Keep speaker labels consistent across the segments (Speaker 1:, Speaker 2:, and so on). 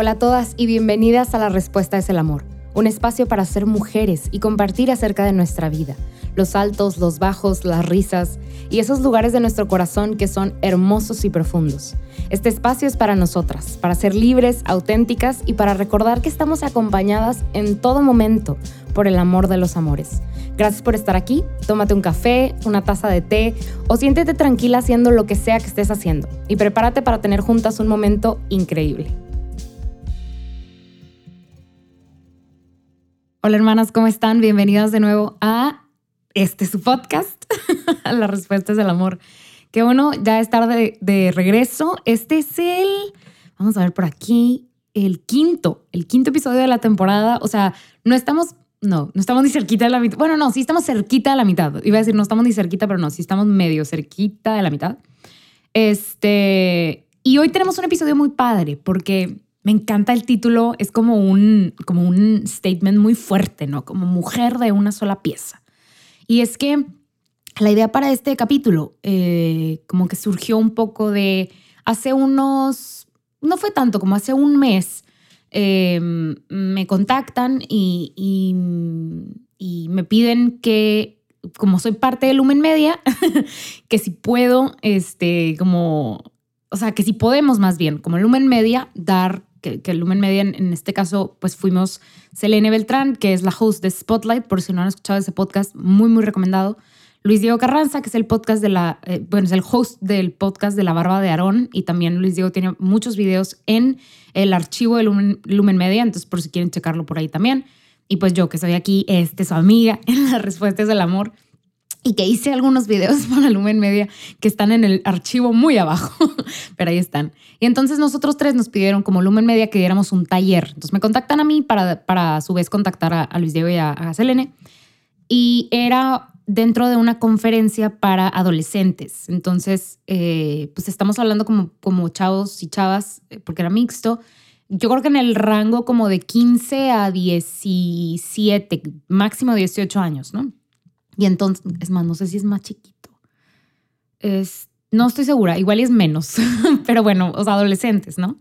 Speaker 1: Hola a todas y bienvenidas a La Respuesta es el Amor, un espacio para ser mujeres y compartir acerca de nuestra vida, los altos, los bajos, las risas y esos lugares de nuestro corazón que son hermosos y profundos. Este espacio es para nosotras, para ser libres, auténticas y para recordar que estamos acompañadas en todo momento por el amor de los amores. Gracias por estar aquí, tómate un café, una taza de té o siéntete tranquila haciendo lo que sea que estés haciendo y prepárate para tener juntas un momento increíble. Hola hermanas, ¿cómo están? Bienvenidas de nuevo a este su podcast, La Respuesta es del Amor. Qué bueno ya estar de, de, regreso. Este es el, vamos a ver por aquí, el quinto, el quinto episodio de la temporada. O sea, no estamos, no, no estamos ni cerquita de la mitad. Bueno, no, sí estamos cerquita de la mitad. Iba a decir, no estamos ni cerquita, pero no, sí estamos medio cerquita de la mitad. Este, y hoy tenemos un episodio muy padre porque me encanta el título, es como un, como un statement muy fuerte, ¿no? Como mujer de una sola pieza. Y es que la idea para este capítulo eh, como que surgió un poco de hace unos, no fue tanto como hace un mes, em, me contactan y, y, y, me piden que, como soy parte de Lumen Media, que si puedo, este, como, o sea, que si podemos más bien, como Lumen Media, dar que, que Lumen Media, en, este caso, pues fuimos Selene Beltrán, que es la host de Spotlight, por si no han escuchado ese podcast, muy, muy recomendado. Luis Diego Carranza, que es el podcast de la, eh, bueno, es el host del podcast de La Barba de Aarón, y también Luis Diego tiene muchos videos en el archivo de Lumen, Lumen Media, entonces por si quieren checarlo por ahí también. Y pues yo, que soy aquí, este, su amiga en las respuestas del amor, y que hice algunos videos para Lumen Media que están en el archivo muy abajo, pero ahí están. Y entonces nosotros tres nos pidieron como Lumen Media que diéramos un taller. Entonces me contactan a mí para, para a su vez contactar a, Luis Diego y a, Selene. Y era dentro de una conferencia para adolescentes. Entonces, eh, pues estamos hablando como, como chavos y chavas, eh, porque era mixto. Yo creo que en el rango como de 15 a 17, máximo 18 años, ¿no? Y entonces, es más, no sé si es más chiquito. Es, no estoy segura, igual es menos, pero bueno, sea, adolescentes, ¿no?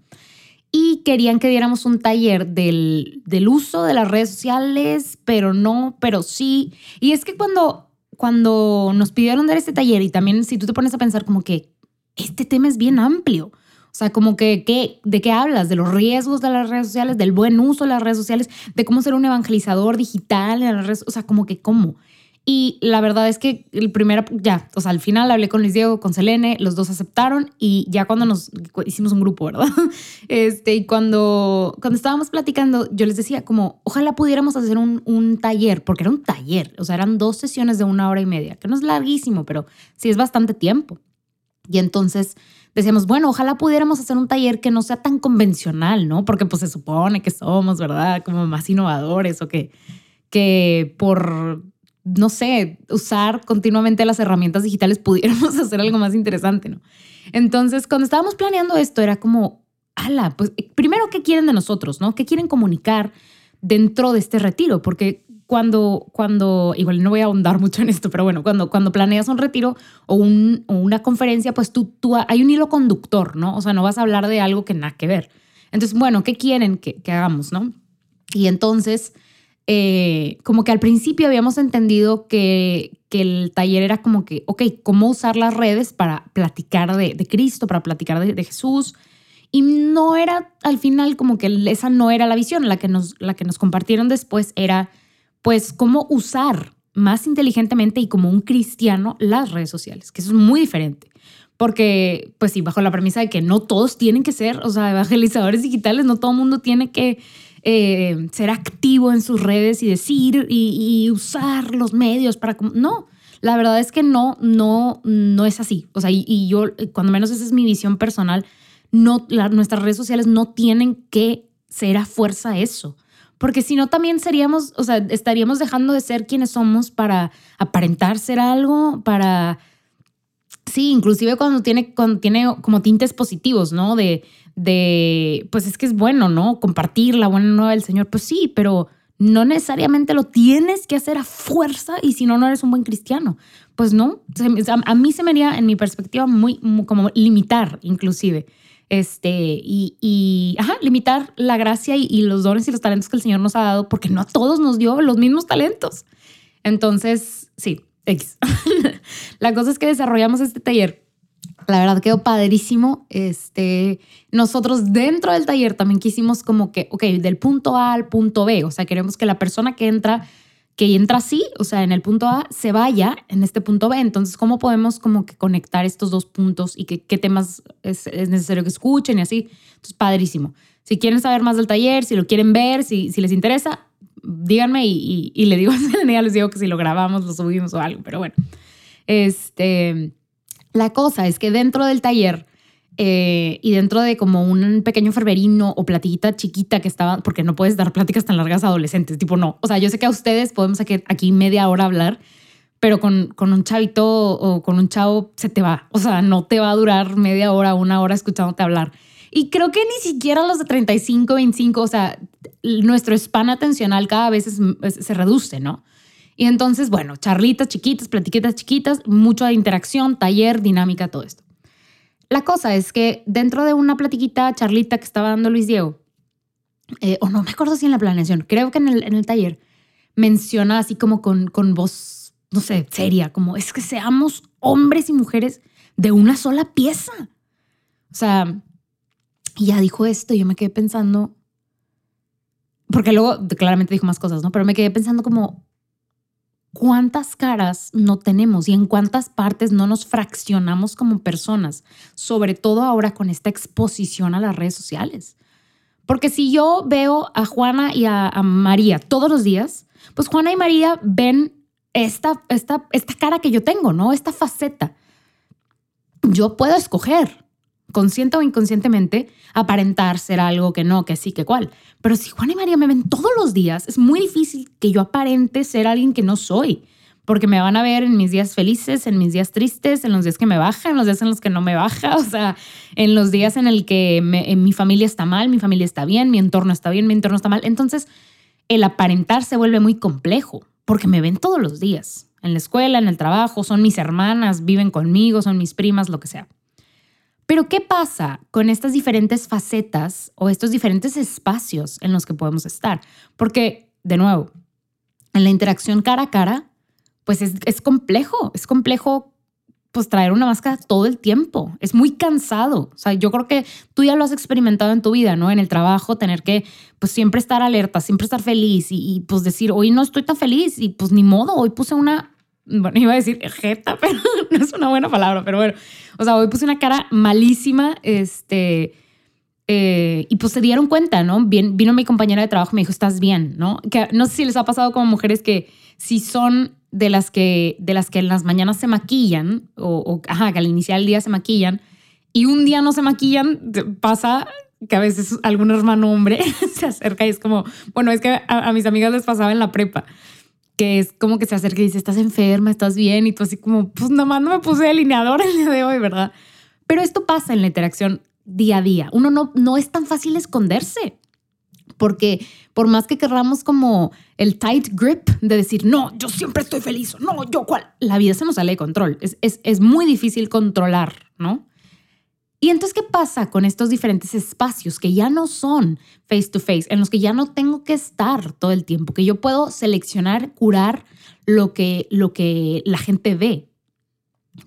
Speaker 1: Y querían que diéramos un taller del, del uso de las redes sociales, pero no, pero sí. Y es que cuando, cuando nos pidieron dar este taller, y también si tú te pones a pensar como que este tema es bien amplio, o sea, como que, ¿qué, ¿de qué hablas? De los riesgos de las redes sociales, del buen uso de las redes sociales, de cómo ser un evangelizador digital en las redes, o sea, como que cómo. Y la verdad es que el primero, ya, o sea, al final hablé con Luis Diego, con Selene, los dos aceptaron y ya cuando nos hicimos un grupo, ¿verdad? Este, y cuando, cuando estábamos platicando, yo les decía como, ojalá pudiéramos hacer un, un taller, porque era un taller, o sea, eran dos sesiones de una hora y media, que no es larguísimo, pero sí es bastante tiempo. Y entonces decíamos, bueno, ojalá pudiéramos hacer un taller que no sea tan convencional, ¿no? Porque pues se supone que somos, ¿verdad? Como más innovadores o que, que por no sé, usar continuamente las herramientas digitales, pudiéramos hacer algo más interesante, ¿no? Entonces, cuando estábamos planeando esto, era como, ala, pues eh, primero, ¿qué quieren de nosotros, no? ¿Qué quieren comunicar dentro de este retiro? Porque cuando, cuando, igual no voy a ahondar mucho en esto, pero bueno, cuando, cuando planeas un retiro o, un, o una conferencia, pues tú, tú, hay un hilo conductor, ¿no? O sea, no vas a hablar de algo que nada que ver. Entonces, bueno, ¿qué quieren que, que hagamos, no? Y entonces eh, como que al principio habíamos entendido que, que, el taller era como que, ok, cómo usar las redes para platicar de, Cristo, para platicar de, de, Jesús. Y no era, al final, como que esa no era la visión, la que nos, la que nos compartieron después era, pues, cómo usar más inteligentemente y como un cristiano las redes sociales, que eso es muy diferente. Porque, pues sí, bajo la premisa de que no todos tienen que ser, o sea, evangelizadores digitales, no todo el mundo tiene que eh, ser activo en sus redes y decir y, usar los medios para... No, la verdad es que no, no, no es así. O sea, y, yo, cuando menos esa es mi visión personal, no, nuestras redes sociales no tienen que ser a fuerza eso. Porque si no, también seríamos, o sea, estaríamos dejando de ser quienes somos para aparentar ser algo, para... Sí, inclusive cuando tiene, cuando tiene como tintes positivos, ¿no? De, de, pues es que es bueno, ¿no? Compartir la buena nueva del Señor, pues sí, pero no necesariamente lo tienes que hacer a fuerza y si no, no eres un buen cristiano. Pues no, a mí se me haría, en mi perspectiva, muy, como limitar inclusive Este, y, y ajá, limitar la gracia y, y los dones y los talentos que el Señor nos ha dado, porque no a todos nos dio los mismos talentos. Entonces, sí, X. la cosa es que desarrollamos este taller. La verdad quedó padrísimo. Este, nosotros dentro del taller también quisimos como que, ok, del punto A al punto B. O sea, queremos que la persona que entra, que entra así, o sea, en el punto A, se vaya en este punto B. Entonces, ¿cómo podemos como que conectar estos dos puntos y qué, qué temas es, es, necesario que escuchen y así? Entonces, padrísimo. Si quieren saber más del taller, si lo quieren ver, si, si les interesa, díganme y, le digo a Selenia, les digo que si lo grabamos, lo subimos o algo, pero bueno. Este, la cosa es que dentro del taller eh, y dentro de como un pequeño ferverino o platillita chiquita que estaba, porque no puedes dar pláticas tan largas a adolescentes, tipo no. O sea, yo sé que a ustedes podemos aquí, aquí media hora hablar, pero con, con un chavito o con un chavo se te va. O sea, no te va a durar media hora, una hora escuchándote hablar. Y creo que ni siquiera los de 35, 25, o sea, nuestro span atencional cada vez se reduce, ¿no? Y entonces, bueno, charlitas chiquitas, platiquitas chiquitas, mucho de interacción, taller, dinámica, todo esto. La cosa es que dentro de una platiquita, charlita que estaba dando Luis Diego, eh, o no me acuerdo si en la planeación, creo que en el, en el taller, menciona así como con, con voz, no sé, seria, como es que seamos hombres y mujeres de una sola pieza. O sea, y ya dijo esto y yo me quedé pensando, porque luego claramente dijo más cosas, ¿no? Pero me quedé pensando como, ¿cuántas caras no tenemos y en cuántas partes no nos fraccionamos como personas? Sobre todo ahora con esta exposición a las redes sociales. Porque si yo veo a Juana y a, María todos los días, pues Juana y María ven esta, esta, esta cara que yo tengo, ¿no? Esta faceta. Yo puedo escoger consciente o inconscientemente, aparentar ser algo que no, que sí, que cual. Pero si Juan y María me ven todos los días, es muy difícil que yo aparente ser alguien que no soy, porque me van a ver en mis días felices, en mis días tristes, en los días que me baja, en los días en los que no me baja, o sea, en los días en el que en mi familia está mal, mi familia está bien, mi entorno está bien, mi entorno está mal. Entonces, el aparentar se vuelve muy complejo, porque me ven todos los días, en la escuela, en el trabajo, son mis hermanas, viven conmigo, son mis primas, lo que sea. Pero ¿qué pasa con estas diferentes facetas o estos diferentes espacios en los que podemos estar? Porque, de nuevo, en la interacción cara a cara, pues es, complejo, es complejo pues traer una máscara todo el tiempo. Es muy cansado. O sea, yo creo que tú ya lo has experimentado en tu vida, ¿no? En el trabajo, tener que pues siempre estar alerta, siempre estar feliz y, y pues decir, hoy no estoy tan feliz y pues ni modo, hoy puse una bueno, iba a decir jeta, pero no es una buena palabra, pero bueno, o sea, hoy puse una cara malísima, este, eh, y pues se dieron cuenta, ¿no? Bien, vino mi compañera de trabajo y me dijo, estás bien, ¿no? Que no sé si les ha pasado como mujeres que si son de las que, de las que en las mañanas se maquillan, o, ajá, que al iniciar el día se maquillan, y un día no se maquillan, pasa que a veces algún hermano hombre se acerca y es como, bueno, es que a, a mis amigas les pasaba en la prepa que es como que se acerca y dice, estás enferma, estás bien, y tú así como, pues nada más no me puse delineador el día de hoy, ¿verdad? Pero esto pasa en la interacción día a día. Uno no, no es tan fácil esconderse, porque por más que querramos como el tight grip de decir, no, yo siempre estoy feliz, no, yo cuál, la vida se nos sale de control. Es, es, es muy difícil controlar, ¿no? Y entonces, ¿qué pasa con estos diferentes espacios que ya no son face to face, en los que ya no tengo que estar todo el tiempo, que yo puedo seleccionar, curar lo que, lo que la gente ve?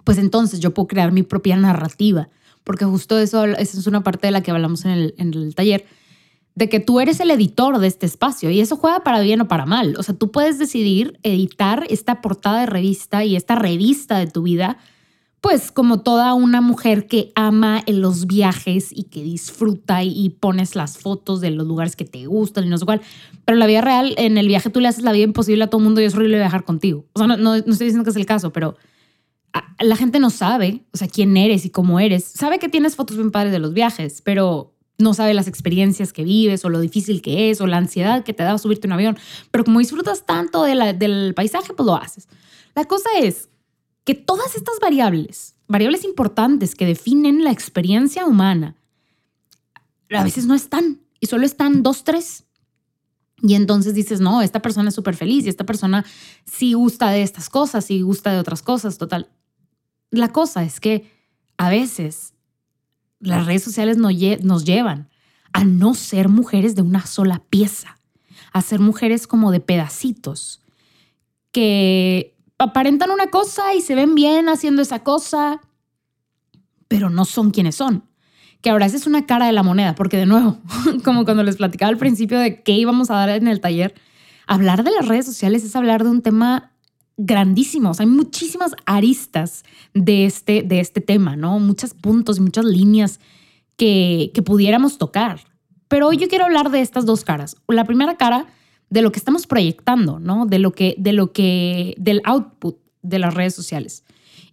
Speaker 1: Pues entonces yo puedo crear mi propia narrativa, porque justo eso, es una parte de la que hablamos en el, en el taller, de que tú eres el editor de este espacio y eso juega para bien o para mal. O sea, tú puedes decidir editar esta portada de revista y esta revista de tu vida pues como toda una mujer que ama los viajes y que disfruta y, pones las fotos de los lugares que te gustan y no sé cuál. Pero en la vida real, en el viaje tú le haces la vida imposible a todo el mundo y es horrible viajar contigo. O sea, no, no, estoy diciendo que es el caso, pero la gente no sabe, o sea, quién eres y cómo eres. Sabe que tienes fotos bien padres de los viajes, pero no sabe las experiencias que vives o lo difícil que es o la ansiedad que te da subirte un avión. Pero como disfrutas tanto de del paisaje, pues lo haces. La cosa es que todas estas variables, variables importantes que definen la experiencia humana, a veces no están y solo están dos, tres. Y entonces dices, no, esta persona es súper feliz y esta persona sí gusta de estas cosas, sí gusta de otras cosas, total. La cosa es que a veces las redes sociales nos llevan a no ser mujeres de una sola pieza, a ser mujeres como de pedacitos, que aparentan una cosa y se ven bien haciendo esa cosa, pero no son quienes son. Que ahora esa es una cara de la moneda, porque de nuevo, como cuando les platicaba al principio de qué íbamos a dar en el taller, hablar de las redes sociales es hablar de un tema grandísimo. hay muchísimas aristas de este, de este tema, ¿no? Muchos puntos muchas líneas que, que pudiéramos tocar. Pero hoy yo quiero hablar de estas dos caras. La primera cara de lo que estamos proyectando, ¿no? De lo que, de lo que, del output de las redes sociales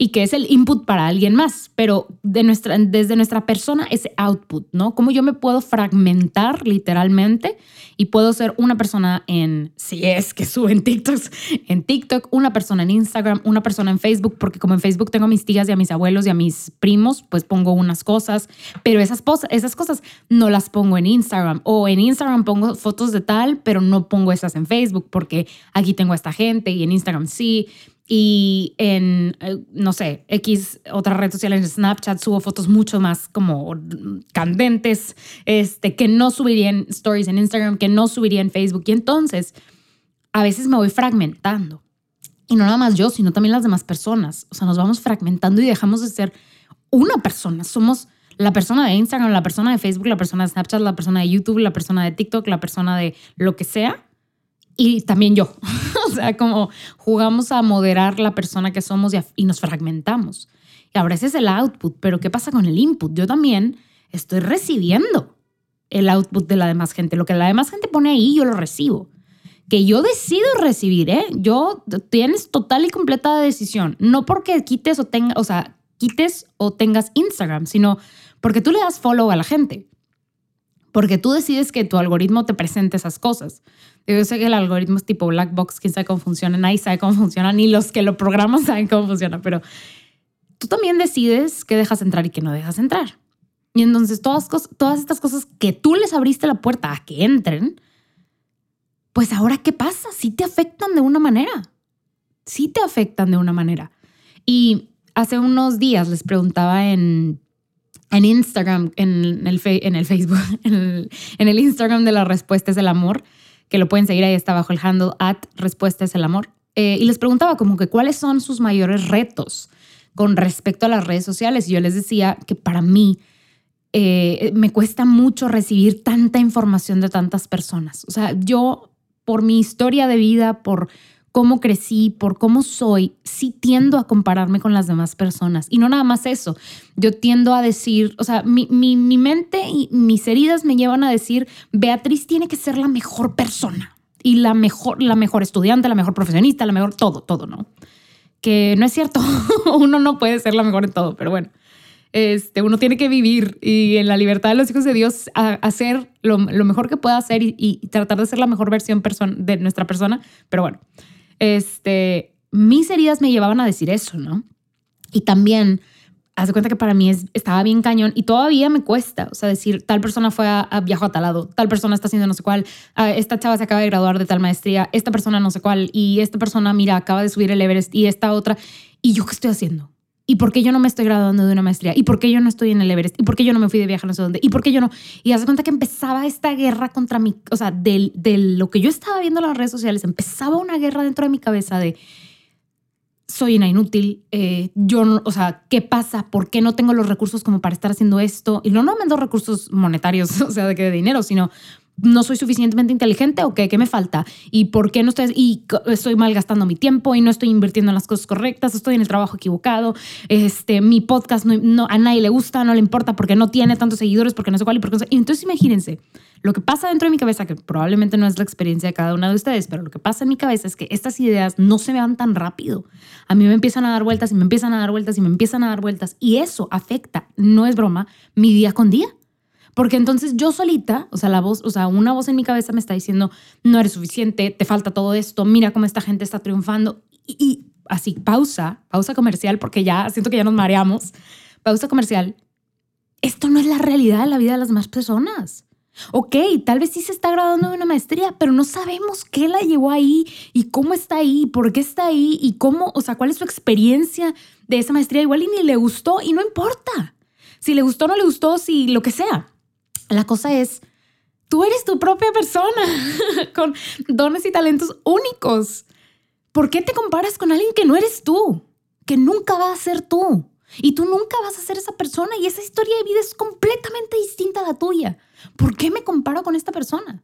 Speaker 1: y que es el input para alguien más, pero de nuestra, desde nuestra persona ese output, ¿no? Cómo yo me puedo fragmentar literalmente y puedo ser una persona en, si es que suben TikToks, en TikTok, una persona en Instagram, una persona en Facebook, porque como en Facebook tengo a mis tías y a mis abuelos y a mis primos, pues pongo unas cosas, pero esas, esas cosas no las pongo en Instagram o en Instagram pongo fotos de tal, pero no pongo esas en Facebook porque aquí tengo a esta gente y en Instagram sí y en, eh, no sé, X, otra red social, en Snapchat, subo fotos mucho más como candentes, este, que no subiría stories en Instagram, que no subiría en Facebook. Y entonces, a veces me voy fragmentando. Y no nada más yo, sino también las demás personas. O sea, nos vamos fragmentando y dejamos de ser una persona. Somos la persona de Instagram, la persona de Facebook, la persona de Snapchat, la persona de YouTube, la persona de TikTok, la persona de lo que sea y también yo. o sea, como jugamos a moderar la persona que somos y, nos fragmentamos. Y ahora ese es el output, pero ¿qué pasa con el input? Yo también estoy recibiendo el output de la demás gente. Lo que la demás gente pone ahí, yo lo recibo. Que yo decido recibir, ¿eh? Yo tienes total y completa decisión. No porque quites o tengas, o sea, quites o tengas Instagram, sino porque tú le das follow a la gente. Porque tú decides que tu algoritmo te presente esas cosas. Yo sé que el algoritmo es tipo black box, quién sabe cómo funciona, nadie sabe cómo funciona, ni los que lo programan saben cómo funciona, pero tú también decides qué dejas entrar y qué no dejas entrar. Y entonces todas, todas estas cosas que tú les abriste la puerta a que entren, pues ahora qué pasa? Sí te afectan de una manera. Sí te afectan de una manera. Y hace unos días les preguntaba en, en Instagram, en el, en el Facebook, en el, en el Instagram de las respuestas del amor, que lo pueden seguir ahí, está bajo el handle at Respuesta es el amor. Eh, y les preguntaba como que cuáles son sus mayores retos con respecto a las redes sociales. Y yo les decía que para mí eh, me cuesta mucho recibir tanta información de tantas personas. O sea, yo por mi historia de vida, por cómo crecí, por cómo soy, sí tiendo a compararme con las demás personas. Y no nada más eso, yo tiendo a decir, o sea, mi, mi, mi mente y mis heridas me llevan a decir, Beatriz tiene que ser la mejor persona y la mejor, la mejor estudiante, la mejor profesionista, la mejor todo, todo, ¿no? Que no es cierto, uno no puede ser la mejor en todo, pero bueno. Este, uno tiene que vivir y en la libertad de los hijos de Dios hacer lo, lo, mejor que pueda hacer y, y, tratar de ser la mejor versión de nuestra persona. Pero bueno, este, mis heridas me llevaban a decir eso, ¿no? Y también, haz de cuenta que para mí es, estaba bien cañón y todavía me cuesta, o sea, decir, tal persona fue a, a viajo a tal lado, tal persona está haciendo no sé cuál, ah, esta chava se acaba de graduar de tal maestría, esta persona no sé cuál, y esta persona, mira, acaba de subir el Everest y esta otra, ¿y yo qué estoy haciendo? ¿Y por qué yo no me estoy graduando de una maestría? ¿Y por qué yo no estoy en el Everest? ¿Y por qué yo no me fui de viaje no sé dónde? ¿Y por qué yo no? Y haz cuenta que empezaba esta guerra contra mí, o sea, de, de lo que yo estaba viendo en las redes sociales, empezaba una guerra dentro de mi cabeza de soy una inútil, eh, yo no, o sea, ¿qué pasa? ¿Por qué no tengo los recursos como para estar haciendo esto? Y no no los recursos monetarios, o sea, de que de dinero, sino no soy suficientemente inteligente o qué, qué me falta y por qué no estoy y estoy malgastando mi tiempo y no estoy invirtiendo en las cosas correctas, estoy en el trabajo equivocado, este, mi podcast no, a nadie le gusta, no le importa porque no tiene tantos seguidores, porque no sé cuál y porque no sé. Y entonces imagínense, lo que pasa dentro de mi cabeza, que probablemente no es la experiencia de cada una de ustedes, pero lo que pasa en mi cabeza es que estas ideas no se me van tan rápido. A mí me empiezan a dar vueltas y me empiezan a dar vueltas y me empiezan a dar vueltas y eso afecta, no es broma, mi día con día. Porque entonces yo solita, o sea, la voz, o sea, una voz en mi cabeza me está diciendo, no eres suficiente, te falta todo esto, mira cómo esta gente está triunfando. Y, así, pausa, pausa comercial, porque ya siento que ya nos mareamos. Pausa comercial. Esto no es la realidad de la vida de las demás personas. Ok, tal vez sí se está graduando de una maestría, pero no sabemos qué la llevó ahí y cómo está ahí, por qué está ahí y cómo, o sea, cuál es su experiencia de esa maestría. Igual ni le gustó y no importa. si le gustó o no le gustó, si lo que sea. La cosa es, tú eres tu propia persona con dones y talentos únicos. ¿Por qué te comparas con alguien que no eres tú? Que nunca va a ser tú. Y tú nunca vas a ser esa persona y esa historia de vida es completamente distinta a la tuya. ¿Por qué me comparo con esta persona?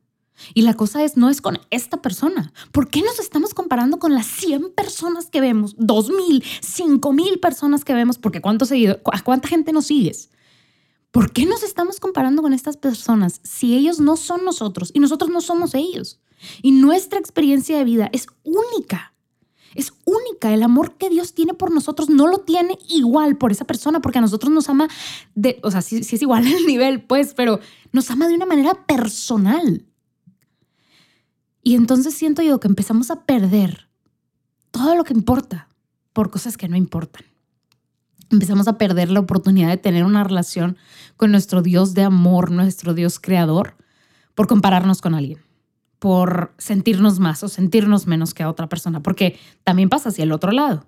Speaker 1: Y la cosa es, no es con esta persona. ¿Por qué nos estamos comparando con las 100 personas que vemos? 2.000, 5.000 personas que vemos? Porque ¿cuánto ¿a cuánta gente nos sigues? ¿Por qué nos estamos comparando con estas personas si ellos no son nosotros y nosotros no somos ellos? Y nuestra experiencia de vida es única. Es única. El amor que Dios tiene por nosotros no lo tiene igual por esa persona, porque a nosotros nos ama de, o sea, sí, es igual el nivel, pues, pero nos ama de una manera personal. Y entonces siento yo que empezamos a perder todo lo que importa por cosas que no importan. Empezamos a perder la oportunidad de tener una relación con nuestro Dios de amor, nuestro Dios creador, por compararnos con alguien, por sentirnos más o sentirnos menos que a otra persona, porque también pasa hacia el otro lado.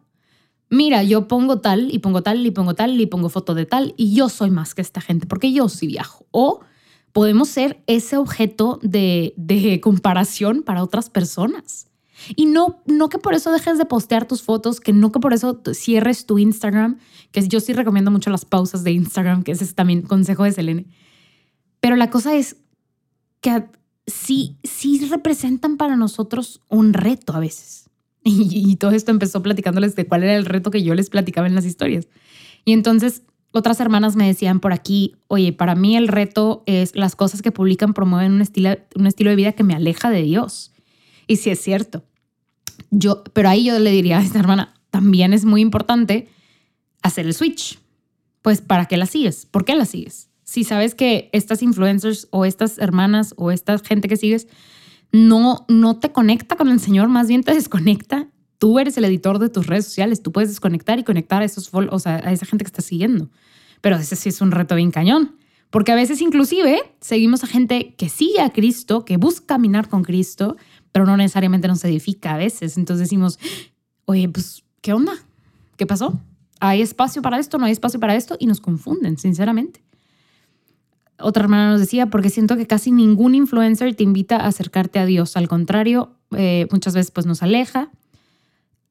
Speaker 1: Mira, yo pongo tal y pongo tal y pongo tal y pongo foto de tal y yo soy más que esta gente porque yo sí viajo. O podemos ser ese objeto de, comparación para otras personas. Y no, no que por eso dejes de postear tus fotos, que no que por eso cierres tu Instagram, que yo sí recomiendo mucho las pausas de Instagram, que ese es también consejo de Selene. Pero la cosa es que sí, sí representan para nosotros un reto a veces. Y, y todo esto empezó platicándoles de cuál era el reto que yo les platicaba en las historias. Y entonces otras hermanas me decían por aquí, oye, para mí el reto es las cosas que publican promueven un estilo, un estilo de vida que me aleja de Dios. Y sí es cierto. Yo, pero ahí yo le diría a esta hermana, también es muy importante hacer el switch. Pues, ¿para qué la sigues? ¿Por qué la sigues? Si sabes que estas influencers o estas hermanas o esta gente que sigues no, no te conecta con el Señor, más bien te desconecta Tú eres el editor de tus redes sociales, tú puedes desconectar y conectar a, esos, o sea, a esa gente que está siguiendo. Pero ese sí es un reto bien cañón. Porque a veces inclusive seguimos a gente que sigue a Cristo, que busca caminar con Cristo, pero no necesariamente nos edifica a veces. Entonces decimos, oye, pues, ¿qué onda? ¿Qué pasó? ¿Hay espacio para esto? ¿No hay espacio para esto? Y nos confunden, sinceramente. Otra hermana nos decía, porque siento que casi ningún influencer te invita a acercarte a Dios. Al contrario, eh, muchas veces pues nos aleja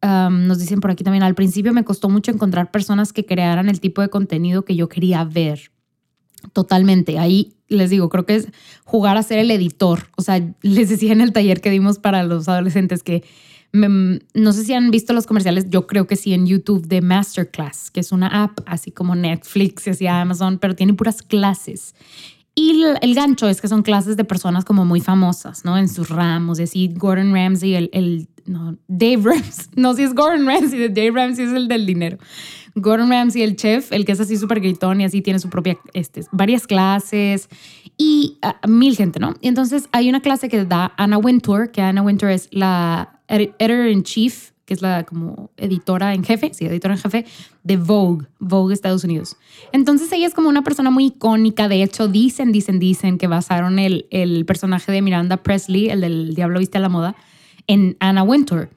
Speaker 1: nos dicen por aquí también, al principio me costó mucho encontrar personas que crearan el tipo de contenido que yo quería ver. Totalmente. Ahí les digo, creo que es jugar a ser el editor. O sea, les decía en el taller que dimos para los adolescentes que no sé si han visto los comerciales, yo creo que sí en YouTube de Masterclass, que es una app así como Netflix y así Amazon, pero tiene puras clases. Y el, gancho es que son clases de personas como muy famosas, ¿no? En sus ramos, y así Gordon Ramsay, el, el no, Dave Ramsey, no, si es Gordon Ramsay, Dave Ramsey es el del dinero. Gordon Ramsay, el chef, el que es así súper gritón y así tiene su propia, este, varias clases y ah, mil gente, ¿no? Y entonces hay una clase que da Anna Wintour, que Anna Wintour es la editor in chief que es la como editora en jefe, sí, editora en jefe de Vogue, Vogue Estados Unidos. Entonces ella es como una persona muy icónica, de hecho dicen, dicen, dicen que basaron el, el personaje de Miranda Presley, el del Diablo Viste a la Moda, en Anna Wintour.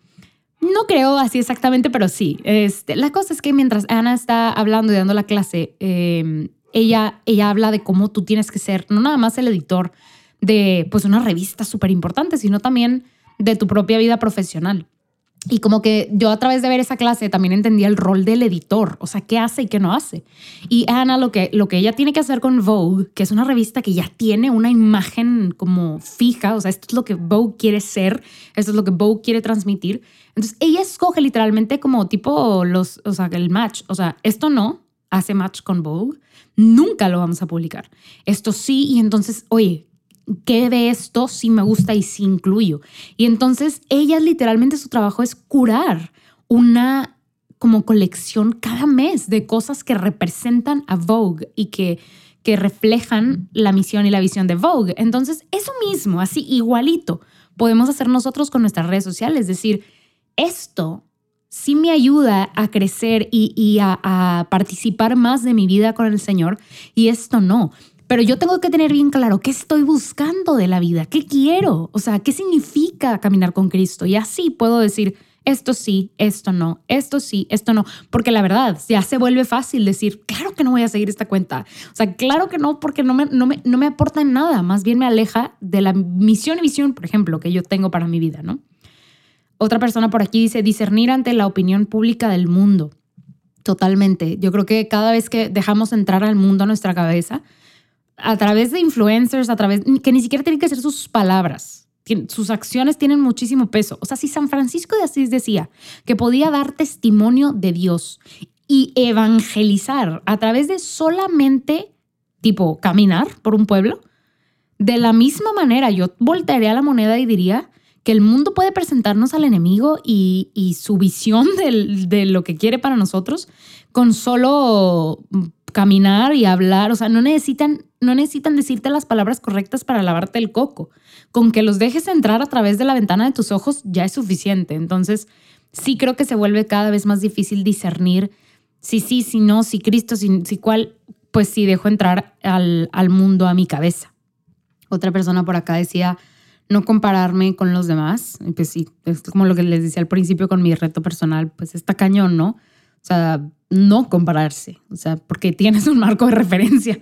Speaker 1: No creo así exactamente, pero sí. Este, la cosa es que mientras Anna está hablando y dando la clase, em, ella, ella habla de cómo tú tienes que ser no nada más el editor de pues una revista súper importante, sino también de tu propia vida profesional. Y como que yo a través de ver esa clase también entendía el rol del editor, o sea, qué hace y qué no hace. Y Ana lo que, lo que ella tiene que hacer con Vogue, que es una revista que ya tiene una imagen como fija, o sea, esto es lo que Vogue quiere ser, esto es lo que Vogue quiere transmitir. Entonces ella escoge literalmente como tipo los, o sea, el match, o sea, esto no hace match con Vogue, nunca lo vamos a publicar. Esto sí, y entonces, oye, qué de esto sí me gusta y sí incluyo. Y entonces ella literalmente su trabajo es curar una como colección cada mes de cosas que representan a Vogue y que, que reflejan la misión y la visión de Vogue. Entonces, eso mismo, así igualito, podemos hacer nosotros con nuestras redes sociales, es decir, esto sí me ayuda a crecer y, a, a, participar más de mi vida con el Señor y esto no. Pero yo tengo que tener bien claro qué estoy buscando de la vida, qué quiero, o sea, qué significa caminar con Cristo. Y así puedo decir, esto sí, esto no, esto sí, esto no, porque la verdad ya se vuelve fácil decir, claro que no voy a seguir esta cuenta, o sea, claro que no, porque no me, no me, no me aporta nada, más bien me aleja de la misión y visión, por ejemplo, que yo tengo para mi vida, ¿no? Otra persona por aquí dice, discernir ante la opinión pública del mundo. Totalmente. Yo creo que cada vez que dejamos entrar al mundo a nuestra cabeza, a través de influencers, a través, que ni siquiera tienen que ser sus palabras, sus acciones tienen muchísimo peso. O sea, si San Francisco de Asís decía que podía dar testimonio de Dios y evangelizar a través de solamente, tipo, caminar por un pueblo, de la misma manera yo voltearía la moneda y diría que el mundo puede presentarnos al enemigo y, su visión de lo que quiere para nosotros con solo caminar y hablar, o sea, no necesitan, no necesitan decirte las palabras correctas para lavarte el coco. Con que los dejes entrar a través de la ventana de tus ojos ya es suficiente. Entonces, sí creo que se vuelve cada vez más difícil discernir si sí, si no, si Cristo, si, si cuál, pues sí dejo entrar al, al mundo a mi cabeza. Otra persona por acá decía, no compararme con los demás. pues sí, es como lo que les decía al principio con mi reto personal, pues está cañón, ¿no? O sea, no compararse, o sea, porque tienes un marco de referencia.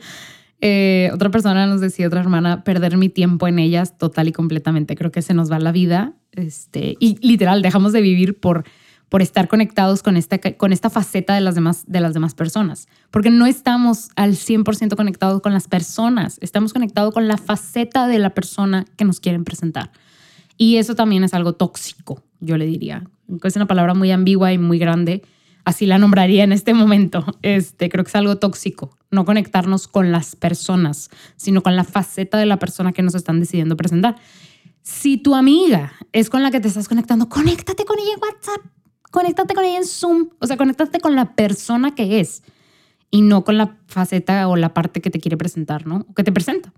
Speaker 1: Eh, otra persona nos decía, otra hermana, perder mi tiempo en ellas total y completamente. Creo que se nos va la vida este, y literal, dejamos de vivir por, por estar conectados con esta, con esta faceta de las, demás, de las demás personas. Porque no estamos al 100% conectados con las personas, estamos conectados con la faceta de la persona que nos quieren presentar. Y eso también es algo tóxico, yo le diría. Es una palabra muy ambigua y muy grande así la nombraría en este momento. Este, creo que es algo tóxico, no conectarnos con las personas, sino con la faceta de la persona que nos están decidiendo presentar. Si tu amiga es con la que te estás conectando, conéctate con ella en WhatsApp, conéctate con ella en Zoom, o sea, conéctate con la persona que es y no con la faceta o la parte que te quiere presentar, ¿no? O que te presenta.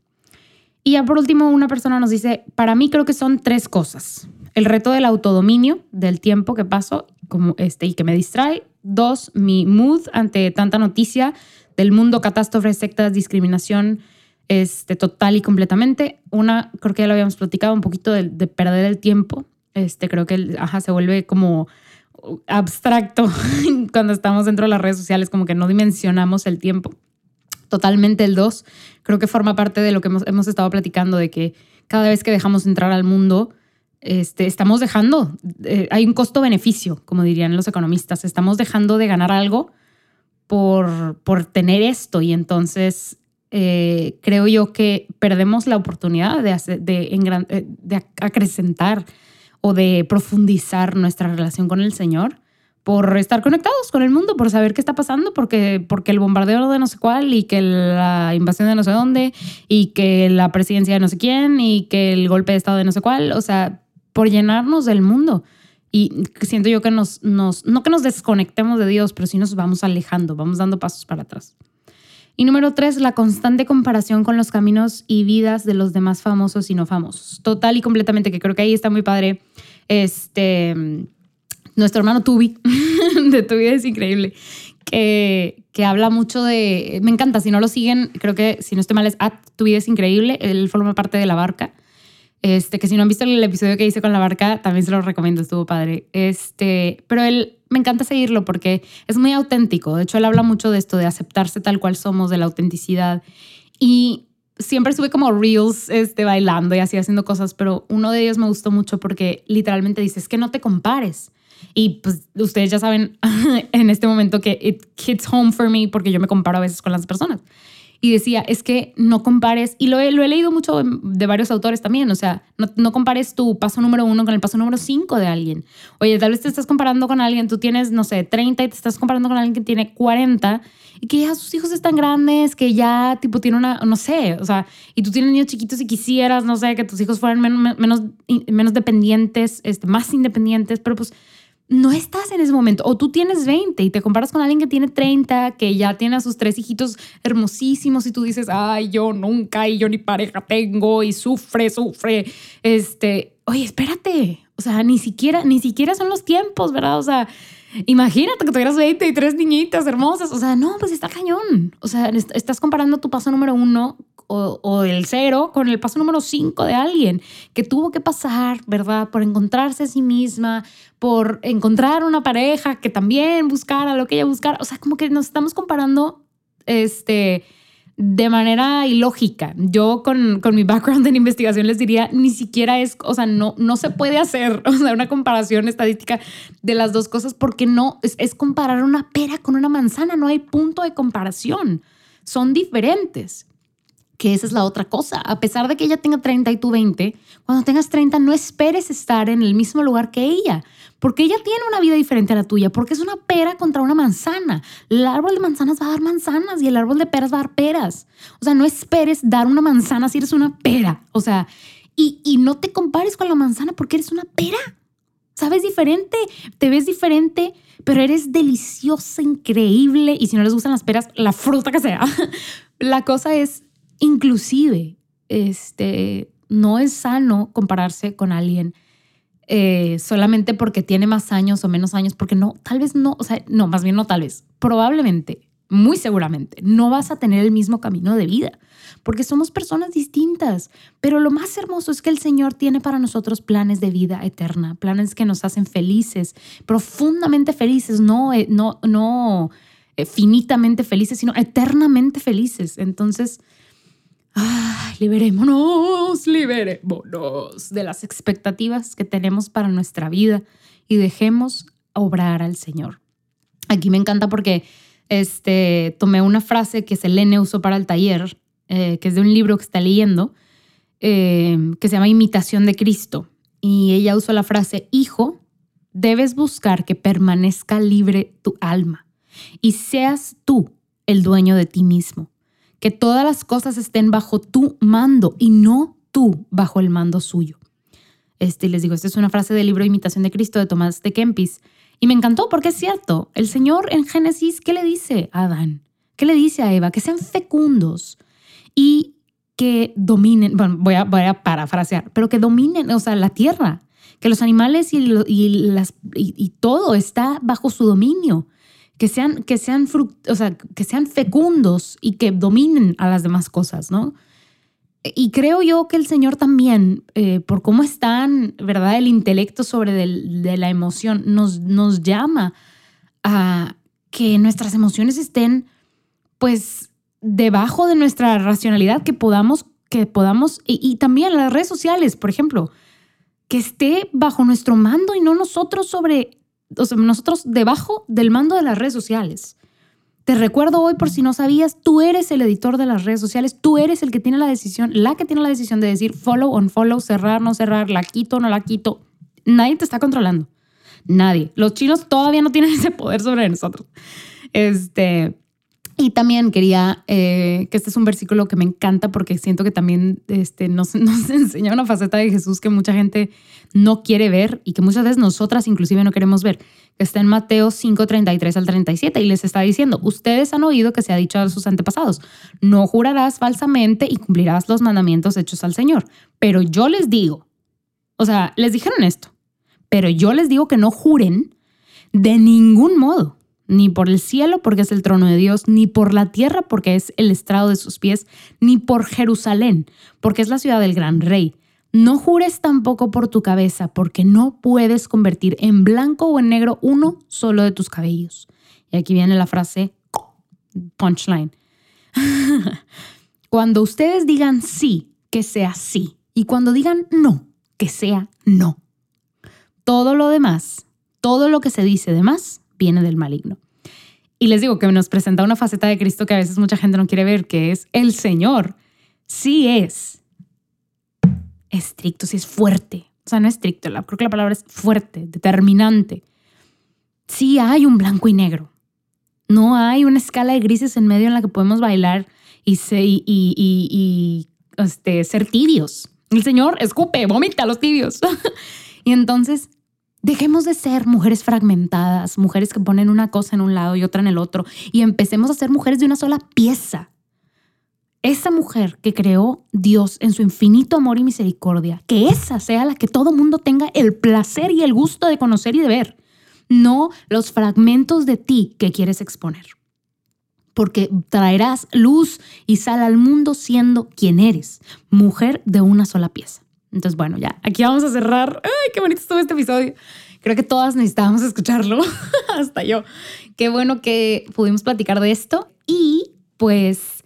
Speaker 1: Y ya por último, una persona nos dice, para mí creo que son tres cosas. El reto del autodominio, del tiempo que paso como este, y que me distrae, Dos, mi mood ante tanta noticia del mundo, catástrofes, sectas, discriminación, este, total y completamente. Una, creo que ya lo habíamos platicado, un poquito de, perder el tiempo. Este, creo que ajá, se vuelve como abstracto cuando estamos dentro de las redes sociales, como que no dimensionamos el tiempo. Totalmente el dos, creo que forma parte de lo que hemos, hemos estado platicando, de que cada vez que dejamos entrar al mundo, este, estamos dejando, eh, hay un costo-beneficio, como dirían los economistas, estamos dejando de ganar algo por, por tener esto. Y entonces eh, creo yo que perdemos la oportunidad de, de, eh, de acrecentar o de profundizar nuestra relación con el Señor por estar conectados con el mundo, por saber qué está pasando, porque, porque el bombardeo de no sé cuál y que la invasión de no sé dónde y que la presidencia de no sé quién y que el golpe de Estado de no sé cuál, o sea, por llenarnos del mundo. Y siento yo que nos, nos, no que nos desconectemos de Dios, pero sí nos vamos alejando, vamos dando pasos para atrás. Y número tres, la constante comparación con los caminos y vidas de los demás famosos y no famosos. Total y completamente, que creo que ahí está muy padre. Este, nuestro hermano Tubi, de Tu vida es increíble, que, que habla mucho de, me encanta, si no lo siguen, creo que si no estoy mal es at Tu vida es increíble, él forma parte de la barca. Este, que si no han visto el episodio que hice con la barca, también se lo recomiendo, estuvo padre. Este, pero él me encanta seguirlo porque es muy auténtico. De hecho, él habla mucho de esto, de aceptarse tal cual somos, de la autenticidad. Y siempre sube como reels este, bailando y así haciendo cosas, pero uno de ellos me gustó mucho porque literalmente dice, es que no te compares. Y pues ustedes ya saben en este momento que it hits home for me porque yo me comparo a veces con las personas y decía, es que no compares, y lo he, lo he leído mucho de varios autores también, o sea, no, no, compares tu paso número uno con el paso número cinco de alguien. Oye, tal vez te estás comparando con alguien, tú tienes, no sé, 30 y te estás comparando con alguien que tiene 40 y que ya sus hijos están grandes, que ya tipo tiene una, no sé, o sea, y tú tienes niños chiquitos y quisieras, no sé, que tus hijos fueran menos, menos, menos dependientes, este, más independientes, pero pues no estás en ese momento. O tú tienes 20 y te comparas con alguien que tiene 30, que ya tiene a sus tres hijitos hermosísimos y tú dices, ay, yo nunca y yo ni pareja tengo y sufre, sufre. Este, oye, espérate. O sea, ni siquiera, ni siquiera son los tiempos, ¿verdad? O sea, imagínate que tuvieras 20 y tres niñitas hermosas. O sea, no, pues está cañón. O sea, estás comparando tu paso número uno o, el cero con el paso número cinco de alguien que tuvo que pasar, ¿verdad? Por encontrarse a sí misma, por encontrar una pareja que también buscara lo que ella buscara. O sea, como que nos estamos comparando, este de manera ilógica. Yo con, con, mi background en investigación les diría, ni siquiera es, o sea, no, no se puede hacer una comparación estadística de las dos cosas porque no, es, es comparar una pera con una manzana, no hay punto de comparación, son diferentes. Que esa es la otra cosa. A pesar de que ella tenga 30 y tú 20, cuando tengas 30 no esperes estar en el mismo lugar que ella porque ella tiene una vida diferente a la tuya, porque es una pera contra una manzana. El árbol de manzanas va a dar manzanas y el árbol de peras va a dar peras. O sea, no esperes dar una manzana si eres una pera. O sea, y, y no te compares con la manzana porque eres una pera. Sabes diferente, te ves diferente, pero eres deliciosa, increíble. Y si no les gustan las peras, la fruta que sea. La cosa es, inclusive, este, no es sano compararse con alguien eh, solamente porque tiene más años o menos años, porque no, tal vez no, o sea, no, más bien no tal vez, probablemente, muy seguramente, no vas a tener el mismo camino de vida, porque somos personas distintas, pero lo más hermoso es que el Señor tiene para nosotros planes de vida eterna, planes que nos hacen felices, profundamente felices, no, eh, no, no eh, finitamente felices, sino eternamente felices. Entonces, Liberémonos, liberémonos de las expectativas que tenemos para nuestra vida y dejemos obrar al Señor. Aquí me encanta porque este, tomé una frase que Selene usó para el taller, eh, que es de un libro que está leyendo, eh, que se llama Imitación de Cristo. Y ella usó la frase, hijo, debes buscar que permanezca libre tu alma y seas tú el dueño de ti mismo que todas las cosas estén bajo tu mando y no tú bajo el mando suyo. Este, les digo, esta es una frase del libro Imitación de Cristo de Tomás de Kempis. Y me encantó porque es cierto. El Señor en Génesis, ¿qué le dice a Adán? ¿Qué le dice a Eva? Que sean fecundos y que dominen, bueno, voy a, voy a parafrasear, pero que dominen, o sea, la tierra, que los animales y, y, las, y todo está bajo su dominio que sean, que sean, o sea, que sean fecundos y que dominen a las demás cosas, ¿no? Y creo yo que el Señor también, eh, por cómo están, ¿verdad? El intelecto sobre de la emoción, nos, nos llama a que nuestras emociones estén, pues, debajo de nuestra racionalidad, que podamos, que podamos, y, y también las redes sociales, por ejemplo, que esté bajo nuestro mando y no nosotros sobre nosotros debajo del mando de las redes sociales. Te recuerdo hoy por si no sabías, tú eres el editor de las redes sociales, tú eres el que tiene la decisión, la que tiene la decisión de decir follow, on follow, cerrar, no cerrar, la quito, no la quito. Nadie te está controlando. Nadie. Los chinos todavía no tienen ese poder sobre nosotros. Este, y también quería, eh, que este es un versículo que me encanta porque siento que también este, nos, nos enseña una faceta de Jesús que mucha gente no quiere ver y que muchas veces nosotras inclusive no queremos ver, que está en Mateo 5, 33 al 37 y les está diciendo, ustedes han oído que se ha dicho a sus antepasados, no jurarás falsamente y cumplirás los mandamientos hechos al Señor. Pero yo les digo, o sea, les dijeron esto, pero yo les digo que no juren de ningún modo ni por el cielo porque es el trono de Dios, ni por la tierra porque es el estrado de sus pies, ni por Jerusalén porque es la ciudad del gran rey. No jures tampoco por tu cabeza porque no puedes convertir en blanco o en negro uno solo de tus cabellos. Y aquí viene la frase punchline. cuando ustedes digan sí, que sea sí. Y cuando digan no, que sea no. Todo lo demás, todo lo que se dice de más, viene del maligno. Y les digo que nos presenta una faceta de Cristo que a veces mucha gente no quiere ver, que es el Señor. Sí es estricto, sí es fuerte. O sea, no estricto, creo que la palabra es fuerte, determinante. Sí hay un blanco y negro. No hay una escala de grises en medio en la que podemos bailar y, este, ser tibios. El Señor escupe, vomita a los tibios. y entonces Dejemos de ser mujeres fragmentadas, mujeres que ponen una cosa en un lado y otra en el otro, y empecemos a ser mujeres de una sola pieza. Esa mujer que creó Dios en su infinito amor y misericordia, que esa sea la que todo mundo tenga el placer y el gusto de conocer y de ver, no los fragmentos de ti que quieres exponer. porque traerás luz y sal al mundo siendo quien eres, mujer de una sola pieza. Entonces, bueno, ya, aquí vamos a cerrar. ¡Ay, qué bonito estuvo este episodio! Creo que todas necesitábamos escucharlo, hasta yo. Qué bueno que pudimos platicar de esto y pues,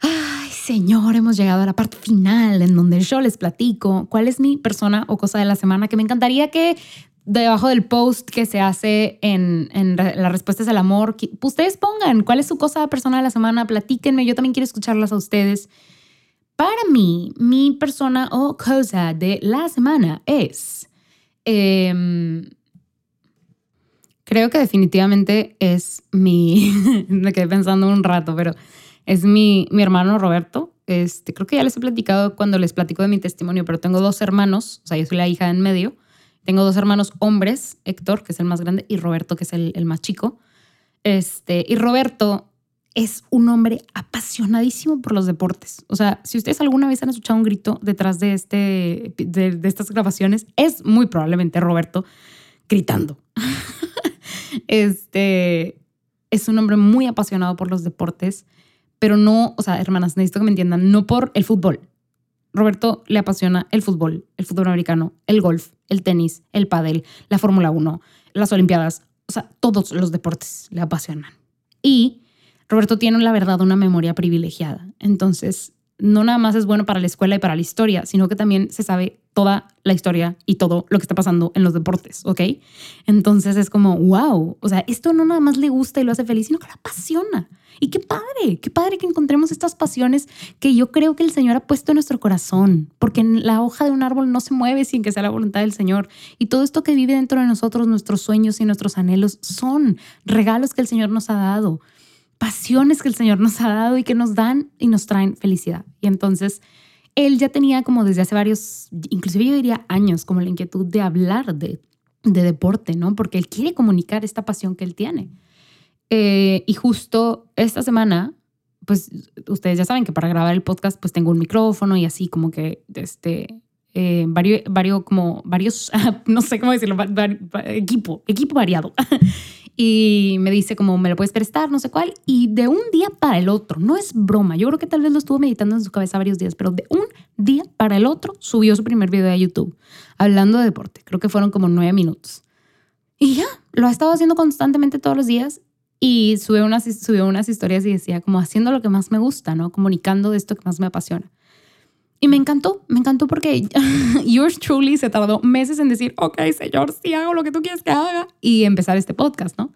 Speaker 1: ay, señor, hemos llegado a la parte final en donde yo les platico cuál es mi persona o cosa de la semana que me encantaría que debajo del post que se hace en, en las respuestas al amor, ustedes pongan cuál es su cosa persona de la semana, platíquenme, yo también quiero escucharlas a ustedes. Para mí, mi persona o cosa de la semana es... Em, creo que definitivamente es mi... me quedé pensando un rato, pero es mi, mi hermano Roberto. Este, creo que ya les he platicado cuando les platico de mi testimonio, pero tengo dos hermanos, o sea, yo soy la hija en medio. Tengo dos hermanos hombres, Héctor, que es el más grande, y Roberto, que es el, el más chico. Este, y Roberto es un hombre apasionadísimo por los deportes. O sea, si ustedes alguna vez han escuchado un grito detrás de, este, de, estas grabaciones, es muy probablemente Roberto gritando. este es un hombre muy apasionado por los deportes, pero no, o sea, hermanas, necesito que me entiendan, no por el fútbol. Roberto le apasiona el fútbol, el fútbol americano, el golf, el tenis, el pádel, la Fórmula 1, las Olimpiadas, o sea, todos los deportes le apasionan. Y Roberto tiene, la verdad, una memoria privilegiada. Entonces, no nada más es bueno para la escuela y para la historia, sino que también se sabe toda la historia y todo lo que está pasando en los deportes, ¿ok? Entonces es como, wow, o sea, esto no nada más le gusta y lo hace feliz, sino que lo apasiona. Y qué padre, qué padre que encontremos estas pasiones que yo creo que el Señor ha puesto en nuestro corazón, porque la hoja de un árbol no se mueve sin que sea la voluntad del Señor. Y todo esto que vive dentro de nosotros, nuestros sueños y nuestros anhelos, son regalos que el Señor nos ha dado, pasiones que el Señor nos ha dado y que nos dan y nos traen felicidad. Y entonces él ya tenía como desde hace varios, inclusive yo diría años, como la inquietud de hablar de, de deporte, ¿no? Porque él quiere comunicar esta pasión que él tiene. Eh, y justo esta semana, pues ustedes ya saben que para grabar el podcast, pues tengo un micrófono y así como que, este, eh, varios, como varios, no sé cómo decirlo, equipo, equipo variado. y me dice como, me lo puedes prestar, no sé cuál. Y de un día para el otro, no es broma, yo creo que tal vez lo estuvo meditando en su cabeza varios días, pero de un día para el otro subió su primer video a YouTube hablando de deporte. Creo que fueron como nueve minutos. Y ya, lo ha estado haciendo constantemente todos los días y subió unas, subió unas historias y decía como haciendo lo que más me gusta, ¿no? Comunicando de esto que más me apasiona. Y me encantó, me encantó porque yours truly se tardó meses en decir, ok, señor, sí hago lo que tú quieres que haga y empezar este podcast, ¿no?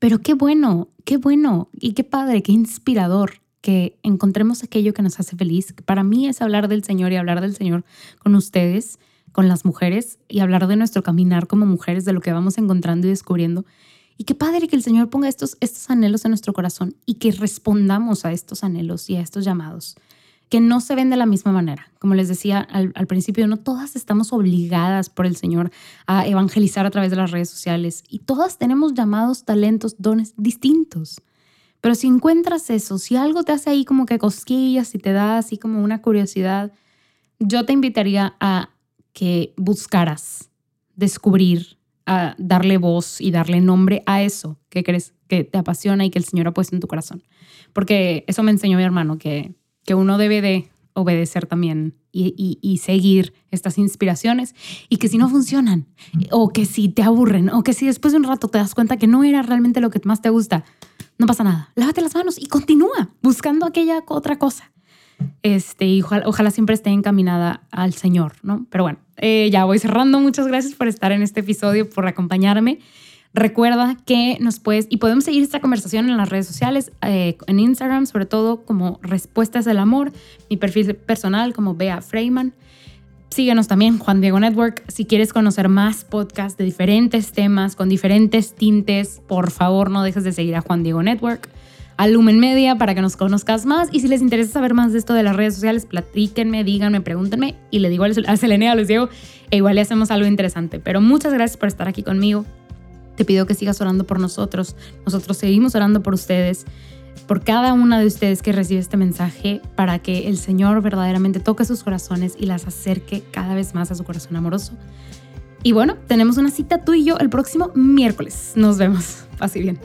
Speaker 1: Pero qué bueno, qué bueno y qué padre, qué inspirador que encontremos aquello que nos hace feliz. Para mí es hablar del Señor y hablar del Señor con ustedes, con las mujeres y hablar de nuestro caminar como mujeres, de lo que vamos encontrando y descubriendo. Y qué padre que el Señor ponga estos, estos anhelos en nuestro corazón y que respondamos a estos anhelos y a estos llamados, que no se ven de la misma manera. Como les decía al, al principio, no todas estamos obligadas por el Señor a evangelizar a través de las redes sociales y todas tenemos llamados, talentos, dones distintos. Pero si encuentras eso, si algo te hace ahí como que cosquillas y te da así como una curiosidad, yo te invitaría a que buscaras descubrir a darle voz y darle nombre a eso que crees que te apasiona y que el Señor ha puesto en tu corazón. Porque eso me enseñó mi hermano, que, que uno debe de obedecer también y, seguir estas inspiraciones y que si no funcionan o que si te aburren o que si después de un rato te das cuenta que no era realmente lo que más te gusta, no pasa nada. Lávate las manos y continúa buscando aquella otra cosa. Este, y ojalá, siempre esté encaminada al Señor, ¿no? Pero bueno, eh, ya voy cerrando. Muchas gracias por estar en este episodio, por acompañarme. Recuerda que nos puedes, y podemos seguir esta conversación en las redes sociales, eh, en Instagram, sobre todo como Respuestas del Amor, mi perfil personal como Bea Freyman. Síguenos también, Juan Diego Network. Si quieres conocer más podcasts de diferentes temas, con diferentes tintes, por favor no dejes de seguir a Juan Diego Network a Lumen Media para que nos conozcas más. Y si les interesa saber más de esto de las redes sociales, platíquenme, díganme, pregúntenme y le digo a Selene, a les digo, e igual le hacemos algo interesante. Pero muchas gracias por estar aquí conmigo. Te pido que sigas orando por nosotros. Nosotros seguimos orando por ustedes, por cada una de ustedes que recibe este mensaje, para que el Señor verdaderamente toque sus corazones y las acerque cada vez más a su corazón amoroso. Y bueno, tenemos una cita tú y yo el próximo miércoles. Nos vemos. Así bien.